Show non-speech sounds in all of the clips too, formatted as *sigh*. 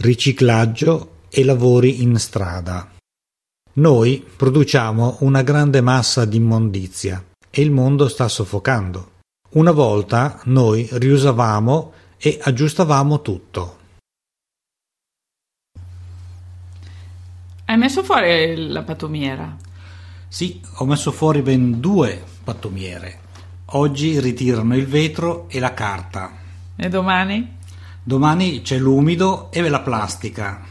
riciclaggio e lavori in strada. Noi produciamo una grande massa di immondizia e il mondo sta soffocando. Una volta noi riusavamo e aggiustavamo tutto. Hai messo fuori la pattumiera? Sì, ho messo fuori ben due pattumiere. Oggi ritirano il vetro e la carta. E domani? Domani c'è l'umido e la plastica.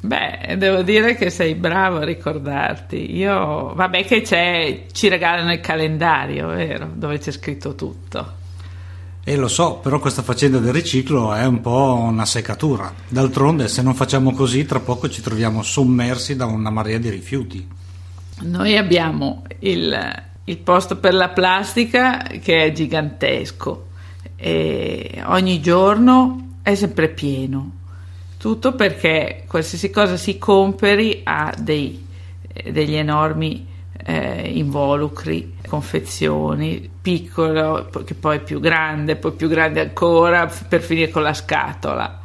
Beh, devo dire che sei bravo a ricordarti. Io, vabbè, che c'è, ci regalano il calendario, vero? Dove c'è scritto tutto. E lo so, però questa faccenda del riciclo è un po' una seccatura. D'altronde, se non facciamo così, tra poco ci troviamo sommersi da una marea di rifiuti. Noi abbiamo il, il posto per la plastica che è gigantesco e ogni giorno è sempre pieno. Tutto perché qualsiasi cosa si compri ha dei, degli enormi eh, involucri, confezioni, piccolo, che poi più grande, poi più grande ancora, per finire con la scatola.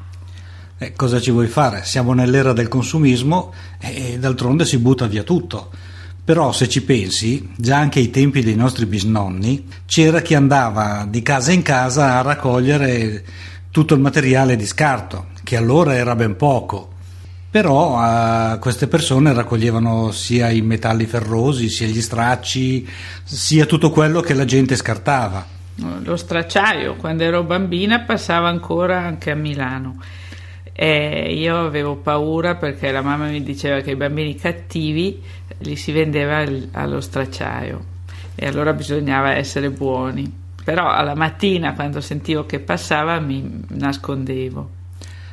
Eh, cosa ci vuoi fare? Siamo nell'era del consumismo e d'altronde si butta via tutto. Però se ci pensi, già anche ai tempi dei nostri bisnonni c'era chi andava di casa in casa a raccogliere tutto il materiale di scarto, che allora era ben poco però uh, queste persone raccoglievano sia i metalli ferrosi, sia gli stracci, sia tutto quello che la gente scartava. Lo stracciaio, quando ero bambina, passava ancora anche a Milano. E io avevo paura perché la mamma mi diceva che i bambini cattivi li si vendeva allo stracciaio e allora bisognava essere buoni. Però alla mattina, quando sentivo che passava, mi nascondevo.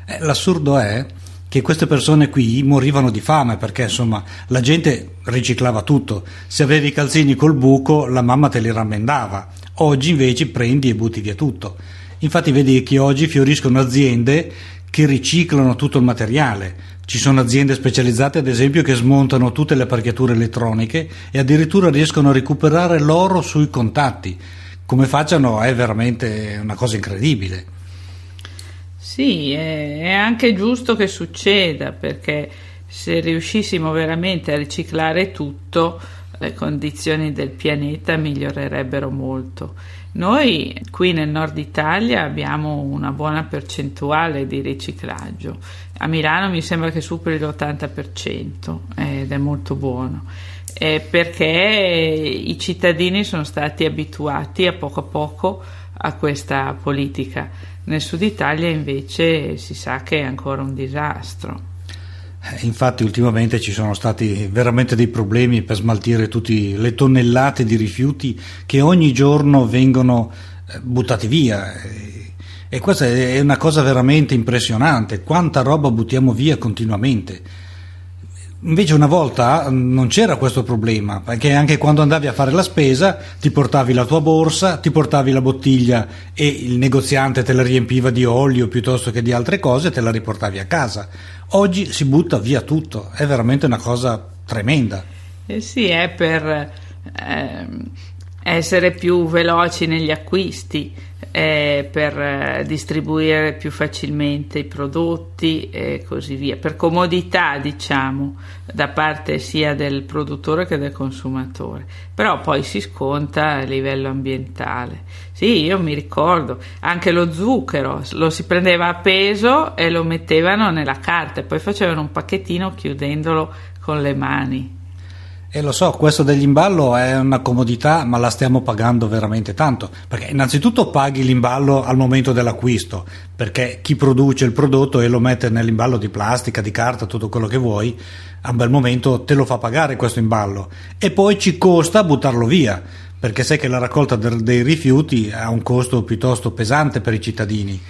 Eh, l'assurdo è che queste persone qui morivano di fame perché insomma la gente riciclava tutto. Se avevi i calzini col buco, la mamma te li rammendava. Oggi invece prendi e butti via tutto. Infatti vedi che oggi fioriscono aziende che riciclano tutto il materiale. Ci sono aziende specializzate, ad esempio, che smontano tutte le apparecchiature elettroniche e addirittura riescono a recuperare l'oro sui contatti. Come facciano è veramente una cosa incredibile. Sì, è, anche giusto che succeda perché se riuscissimo veramente a riciclare tutto, le condizioni del pianeta migliorerebbero molto. Noi qui nel nord Italia abbiamo una buona percentuale di riciclaggio. A Milano mi sembra che superi l'80% ed è molto buono. Eh, perché i cittadini sono stati abituati a poco a poco a questa politica nel sud Italia invece si sa che è ancora un disastro. Eh, infatti ultimamente ci sono stati veramente dei problemi per smaltire tutte le tonnellate di rifiuti che ogni giorno vengono eh, buttati via. E questa è una cosa veramente impressionante, quanta roba buttiamo via continuamente Invece una volta mm, non c'era questo problema, perché anche quando andavi a fare la spesa ti portavi la tua borsa, ti portavi la bottiglia e il negoziante te la riempiva di olio piuttosto che di altre cose e te la riportavi a casa. Oggi si butta via tutto, è veramente una cosa tremenda. Eh sì, è per eh, essere più veloci negli acquisti eh, per eh, distribuire più facilmente i prodotti e così via, per comodità diciamo da parte sia del produttore che del consumatore, però poi si sconta a livello ambientale. Sì, io mi ricordo anche lo zucchero, lo si prendeva a peso e lo mettevano nella carta e poi facevano un pacchettino chiudendolo con le mani. E lo so, questo dell'imballo è una comodità, ma la stiamo pagando veramente tanto, perché innanzitutto paghi l'imballo al momento dell'acquisto, perché chi produce il prodotto e lo mette nell'imballo di plastica, di carta, tutto quello che vuoi, a un bel momento te lo fa pagare questo imballo. E poi ci costa buttarlo via, perché sai che la raccolta dei rifiuti ha un costo piuttosto pesante per i cittadini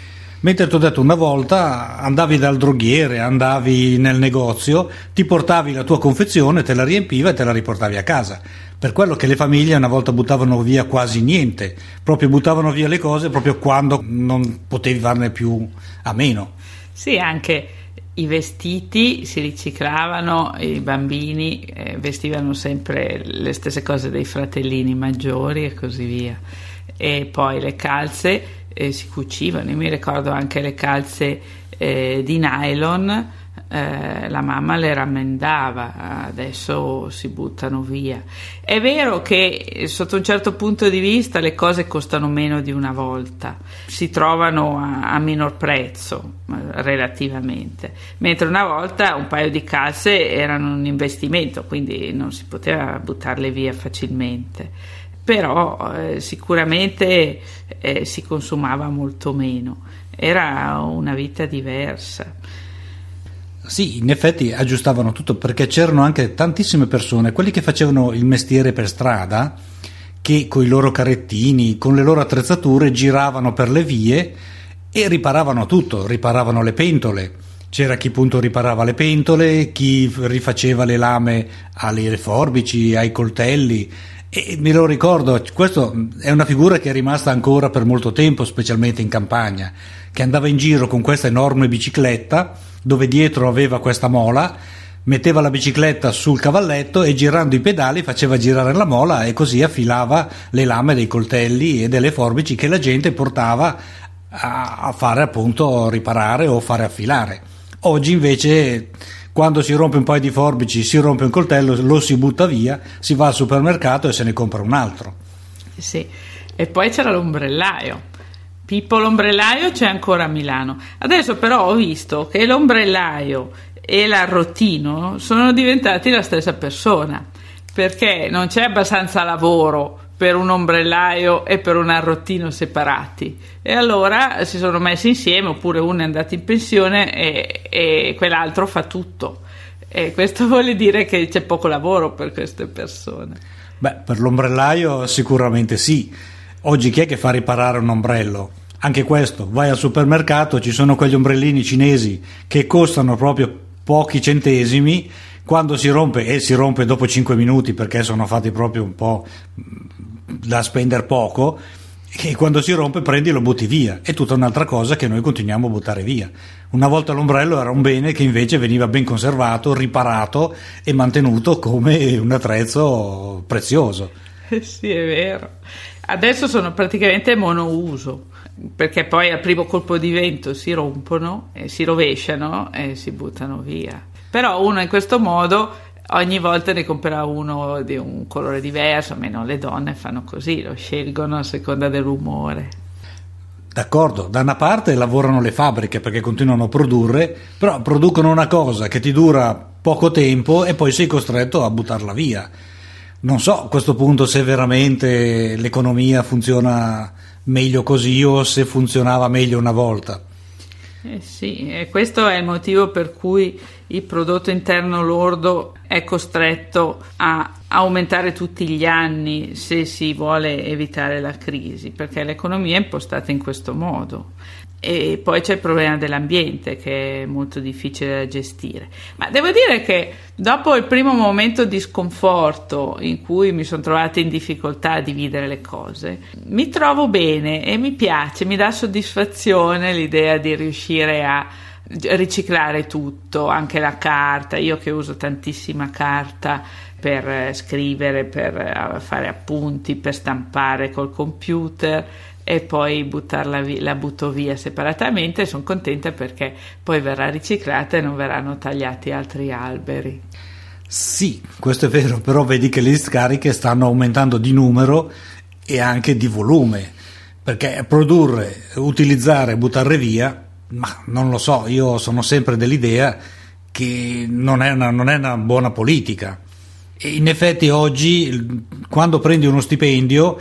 Mentre ti ho detto una volta andavi dal droghiere, andavi nel negozio, ti portavi la tua confezione, te la riempiva e te la riportavi a casa. Per quello che le famiglie una volta buttavano via quasi niente, proprio buttavano via le cose proprio quando non potevi farne più a meno. Sì, anche i vestiti si riciclavano, i bambini eh, vestivano sempre le stesse cose dei fratellini maggiori e così via e poi le calze eh, si cucivano, io mi ricordo anche le calze eh, di nylon eh, la mamma le rammendava, adesso si buttano via. È vero che sotto un certo punto di vista le cose costano meno di una volta, si trovano a, a minor prezzo relativamente, mentre una volta un paio di calze erano un investimento, quindi non si poteva buttarle via facilmente però eh, sicuramente eh, si consumava molto meno, era una vita diversa. Sì, in effetti aggiustavano tutto perché c'erano anche tantissime persone, quelli che facevano il mestiere per strada, che con i loro carrettini, con le loro attrezzature giravano per le vie e riparavano tutto, riparavano le pentole. C'era chi appunto riparava le pentole, chi rifaceva le lame alle forbici, ai coltelli. E me lo ricordo, questa è una figura che è rimasta ancora per molto tempo, specialmente in campagna, che andava in giro con questa enorme bicicletta dove dietro aveva questa mola, metteva la bicicletta sul cavalletto e girando i pedali faceva girare la mola e così affilava le lame dei coltelli e delle forbici che la gente portava a fare appunto riparare o fare affilare. Oggi invece quando si rompe un paio di forbici, si rompe un coltello, lo si butta via, si va al supermercato e se ne compra un altro. Sì, e poi c'era l'ombrellaio Pippo l'ombrellaio c'è ancora a Milano. Adesso però ho visto che l'ombrellaio e l'arrotino sono diventati la stessa persona, perché non c'è abbastanza lavoro per un ombrellaio e per un arrottino separati. E allora si sono messi insieme, oppure uno è andato in pensione e, e quell'altro fa tutto. E questo *laughs* vuol dire che c'è poco lavoro per queste persone. Beh, per l'ombrellaio sicuramente sì Oggi chi è che fa riparare un ombrello? Anche questo, vai al supermercato, ci sono quegli ombrellini cinesi che costano proprio pochi centesimi, quando si rompe, e si rompe dopo 5 minuti perché sono fatti proprio un po' da spendere poco, e quando si rompe prendi e lo butti via. È tutta un'altra cosa che noi continuiamo a buttare via. Una volta l'ombrello era un bene che invece veniva ben conservato, riparato e mantenuto come un attrezzo prezioso. Sì, è vero. Adesso sono praticamente monouso perché poi al primo colpo di vento si rompono, si rovesciano e si buttano via. Però uno in questo modo ogni volta ne compra uno di un colore diverso, almeno le donne fanno così, lo scelgono a seconda del rumore. D'accordo, da una parte lavorano le fabbriche perché continuano a produrre, però producono una cosa che ti dura poco tempo e poi sei costretto a buttarla via non so a questo punto se veramente l'economia funziona meglio così o se funzionava meglio una volta. Eh sì, e questo è il motivo per cui il prodotto interno lordo è costretto a aumentare tutti gli anni se si vuole evitare la crisi, perché l'economia è impostata in questo modo. E poi c'è il problema dell'ambiente che è molto difficile da gestire. Ma devo dire che dopo il primo momento di sconforto in cui mi sono trovata in difficoltà a dividere le cose, mi trovo bene e mi piace, mi dà soddisfazione l'idea di riuscire a riciclare tutto, anche la carta. Io che uso tantissima carta per scrivere, per fare appunti, per stampare col computer e poi buttarla via, la butto via separatamente sono contenta perché poi verrà riciclata e non verranno tagliati altri alberi. Sì, questo è vero, però vedi che le discariche stanno aumentando di numero e anche di volume, perché produrre, utilizzare, buttare via, ma non lo so, io sono sempre dell'idea che non è una, non è una buona politica. E in effetti oggi, quando prendi uno stipendio,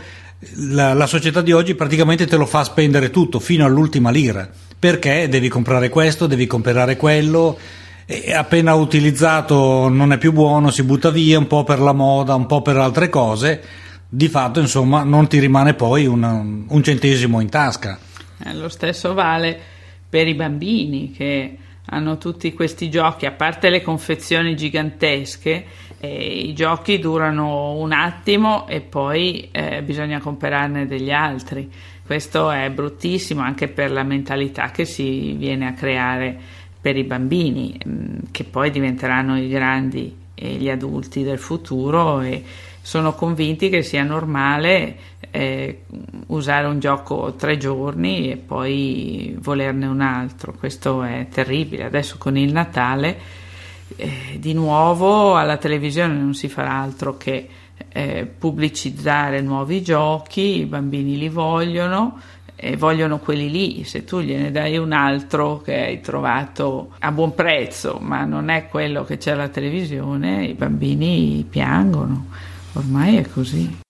la, la, società di oggi praticamente te lo fa spendere tutto fino all'ultima lira perché devi comprare questo, devi comprare quello e appena utilizzato non è più buono, si butta via un po' per la moda, un po' per altre cose, di fatto insomma non ti rimane poi un, un centesimo in tasca. Eh, lo stesso vale per i bambini che hanno tutti questi giochi, a parte le confezioni gigantesche, eh, i giochi durano un attimo e poi eh, bisogna comprarne degli altri. Questo è bruttissimo anche per la mentalità che si viene a creare per i bambini, mm, che poi diventeranno i grandi e gli adulti del futuro e sono convinti che sia normale eh, usare un gioco tre giorni e poi volerne un altro. Questo è terribile. Adesso con il Natale eh, di nuovo alla televisione non si farà altro che eh, pubblicizzare nuovi giochi, i bambini li vogliono e vogliono quelli lì, se tu gliene dai un altro che hai trovato a buon prezzo, ma non è quello che c'è alla televisione, i bambini piangono. Ormai è così.